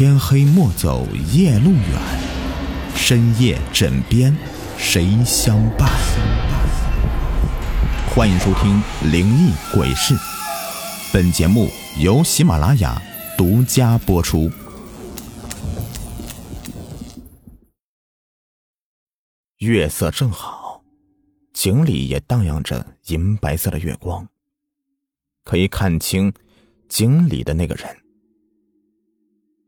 天黑莫走夜路远，深夜枕边谁相伴？欢迎收听《灵异鬼事》，本节目由喜马拉雅独家播出。月色正好，井里也荡漾着银白色的月光，可以看清井里的那个人。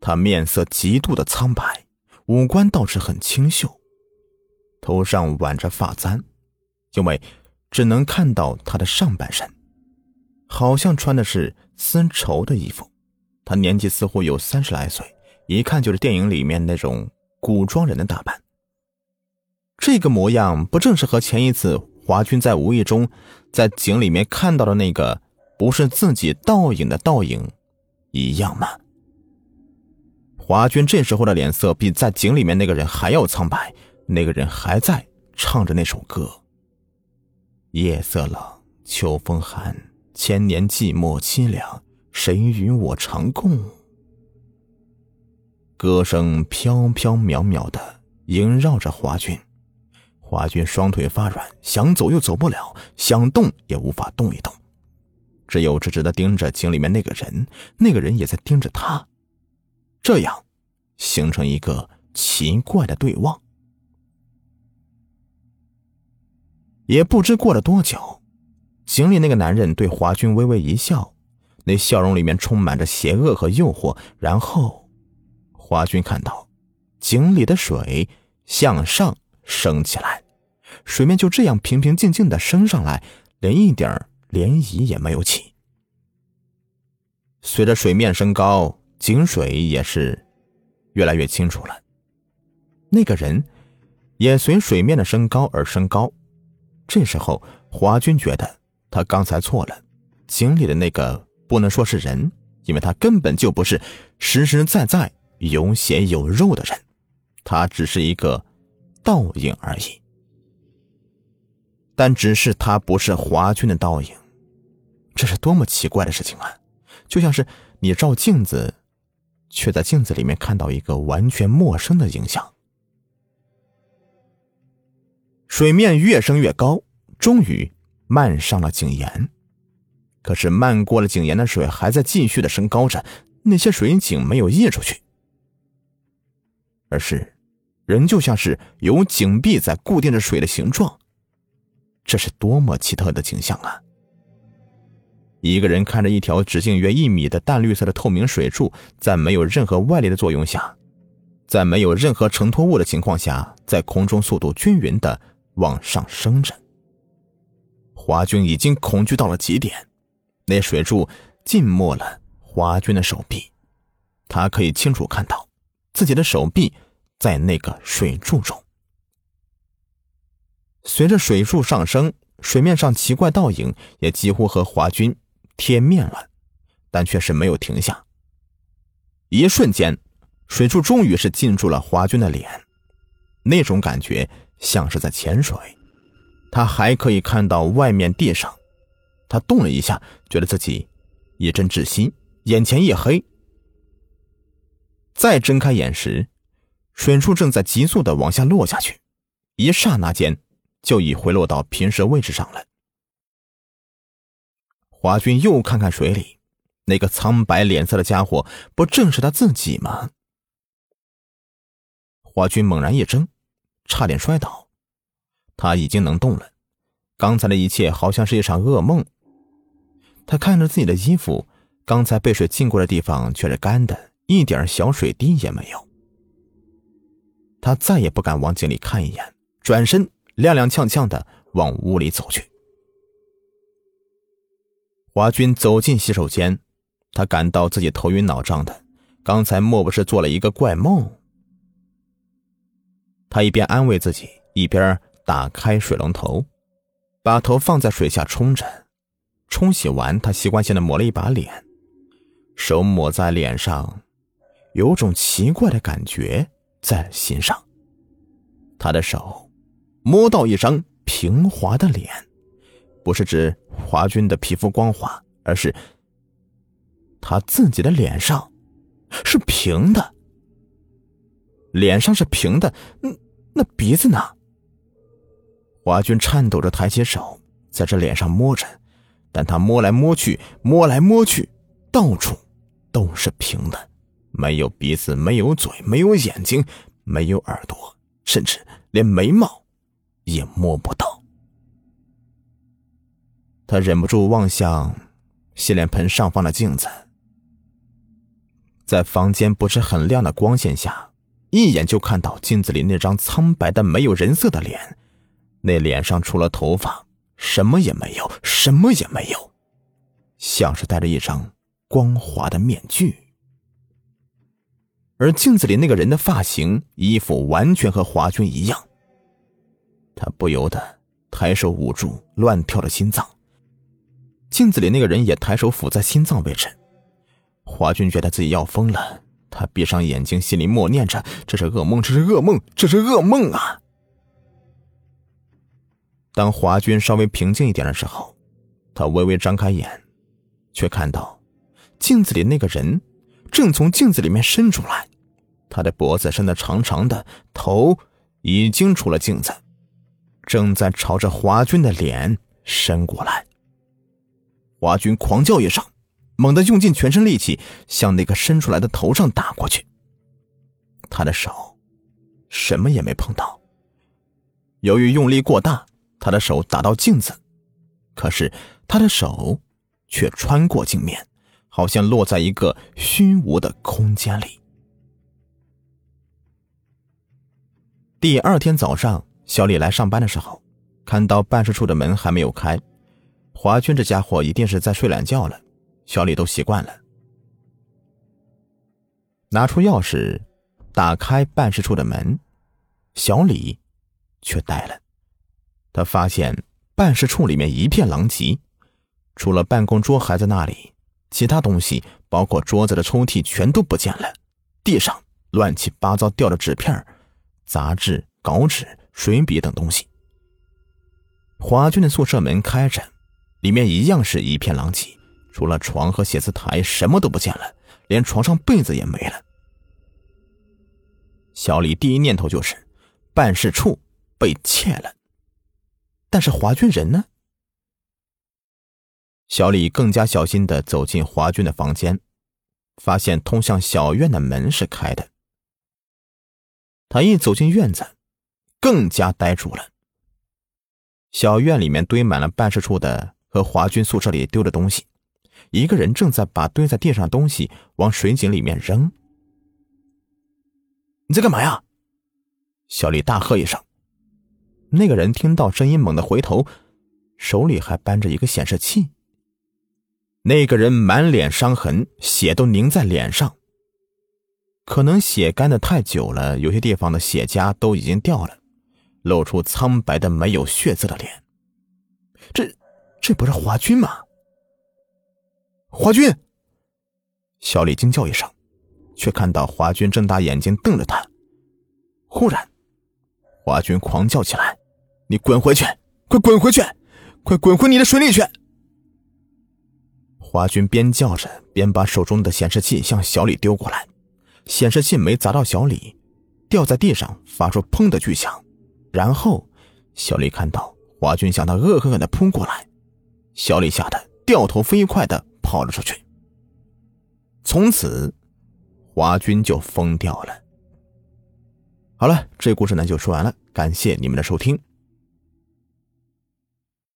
他面色极度的苍白，五官倒是很清秀，头上挽着发簪，因为只能看到他的上半身，好像穿的是丝绸的衣服。他年纪似乎有三十来岁，一看就是电影里面那种古装人的打扮。这个模样不正是和前一次华军在无意中在井里面看到的那个不是自己倒影的倒影一样吗？华军这时候的脸色比在井里面那个人还要苍白，那个人还在唱着那首歌。夜色冷，秋风寒，千年寂寞凄凉，谁与我长共？歌声飘飘渺渺的萦绕着华军，华军双腿发软，想走又走不了，想动也无法动一动，只有直直的盯着井里面那个人，那个人也在盯着他。这样，形成一个奇怪的对望。也不知过了多久，井里那个男人对华军微微一笑，那笑容里面充满着邪恶和诱惑。然后，华军看到井里的水向上升起来，水面就这样平平静静的升上来，连一点涟漪也没有起。随着水面升高。井水也是越来越清楚了，那个人也随水面的升高而升高。这时候，华军觉得他刚才错了，井里的那个不能说是人，因为他根本就不是实实在在有血有肉的人，他只是一个倒影而已。但只是他不是华军的倒影，这是多么奇怪的事情啊！就像是你照镜子。却在镜子里面看到一个完全陌生的影像。水面越升越高，终于漫上了井沿。可是漫过了井沿的水还在继续的升高着，那些水井没有溢出去，而是仍旧像是有井壁在固定着水的形状。这是多么奇特的景象啊！一个人看着一条直径约一米的淡绿色的透明水柱，在没有任何外力的作用下，在没有任何承托物的情况下，在空中速度均匀的往上升着。华军已经恐惧到了极点，那水柱浸没了华军的手臂，他可以清楚看到自己的手臂在那个水柱中。随着水柱上升，水面上奇怪倒影也几乎和华军。贴面了，但却是没有停下。一瞬间，水柱终于是进入了华军的脸，那种感觉像是在潜水。他还可以看到外面地上，他动了一下，觉得自己一阵窒息，眼前一黑。再睁开眼时，水柱正在急速的往下落下去，一刹那间就已回落到平时位置上了。华军又看看水里，那个苍白脸色的家伙，不正是他自己吗？华军猛然一怔，差点摔倒。他已经能动了，刚才的一切好像是一场噩梦。他看着自己的衣服，刚才被水浸过的地方却是干的，一点小水滴也没有。他再也不敢往井里看一眼，转身踉踉跄跄的往屋里走去。华军走进洗手间，他感到自己头晕脑胀的，刚才莫不是做了一个怪梦？他一边安慰自己，一边打开水龙头，把头放在水下冲着。冲洗完，他习惯性的抹了一把脸，手抹在脸上，有种奇怪的感觉在心上。他的手摸到一张平滑的脸。不是指华军的皮肤光滑，而是他自己的脸上是平的，脸上是平的，嗯，那鼻子呢？华军颤抖着抬起手，在这脸上摸着，但他摸来摸去，摸来摸去，到处都是平的，没有鼻子，没有嘴，没有眼睛，没有耳朵，甚至连眉毛也摸不到。他忍不住望向洗脸盆上方的镜子，在房间不是很亮的光线下，一眼就看到镜子里那张苍白的没有人色的脸。那脸上除了头发，什么也没有，什么也没有，像是戴着一张光滑的面具。而镜子里那个人的发型、衣服完全和华军一样。他不由得抬手捂住乱跳的心脏。镜子里那个人也抬手抚在心脏位置。华军觉得自己要疯了，他闭上眼睛，心里默念着：“这是噩梦，这是噩梦，这是噩梦啊！”当华军稍微平静一点的时候，他微微张开眼，却看到镜子里那个人正从镜子里面伸出来，他的脖子伸得长长的，头已经出了镜子，正在朝着华军的脸伸过来。华军狂叫一声，猛地用尽全身力气向那个伸出来的头上打过去。他的手什么也没碰到，由于用力过大。他的手打到镜子，可是他的手却穿过镜面，好像落在一个虚无的空间里。第二天早上，小李来上班的时候，看到办事处的门还没有开，华军这家伙一定是在睡懒觉了。小李都习惯了，拿出钥匙打开办事处的门，小李却呆了。他发现办事处里面一片狼藉，除了办公桌还在那里，其他东西，包括桌子的抽屉，全都不见了。地上乱七八糟掉的纸片、杂志、稿纸、水笔等东西。华军的宿舍门开着，里面一样是一片狼藉，除了床和写字台，什么都不见了，连床上被子也没了。小李第一念头就是办事处被窃了。但是华军人呢？小李更加小心的走进华军的房间，发现通向小院的门是开的。他一走进院子，更加呆住了。小院里面堆满了办事处的和华军宿舍里丢的东西，一个人正在把堆在地上的东西往水井里面扔。你在干嘛呀？小李大喝一声。那个人听到声音，猛地回头，手里还搬着一个显示器。那个人满脸伤痕，血都凝在脸上。可能血干的太久了，有些地方的血痂都已经掉了，露出苍白的没有血色的脸。这，这不是华军吗？华军！小李惊叫一声，却看到华军睁大眼睛瞪着他。忽然，华军狂叫起来。你滚回去！快滚回去！快滚回你的水里去！华军边叫着，边把手中的显示器向小李丢过来。显示器没砸到小李，掉在地上，发出“砰”的巨响。然后，小李看到华军向他恶狠狠的扑过来，小李吓得掉头飞快的跑了出去。从此，华军就疯掉了。好了，这故事呢就说完了，感谢你们的收听。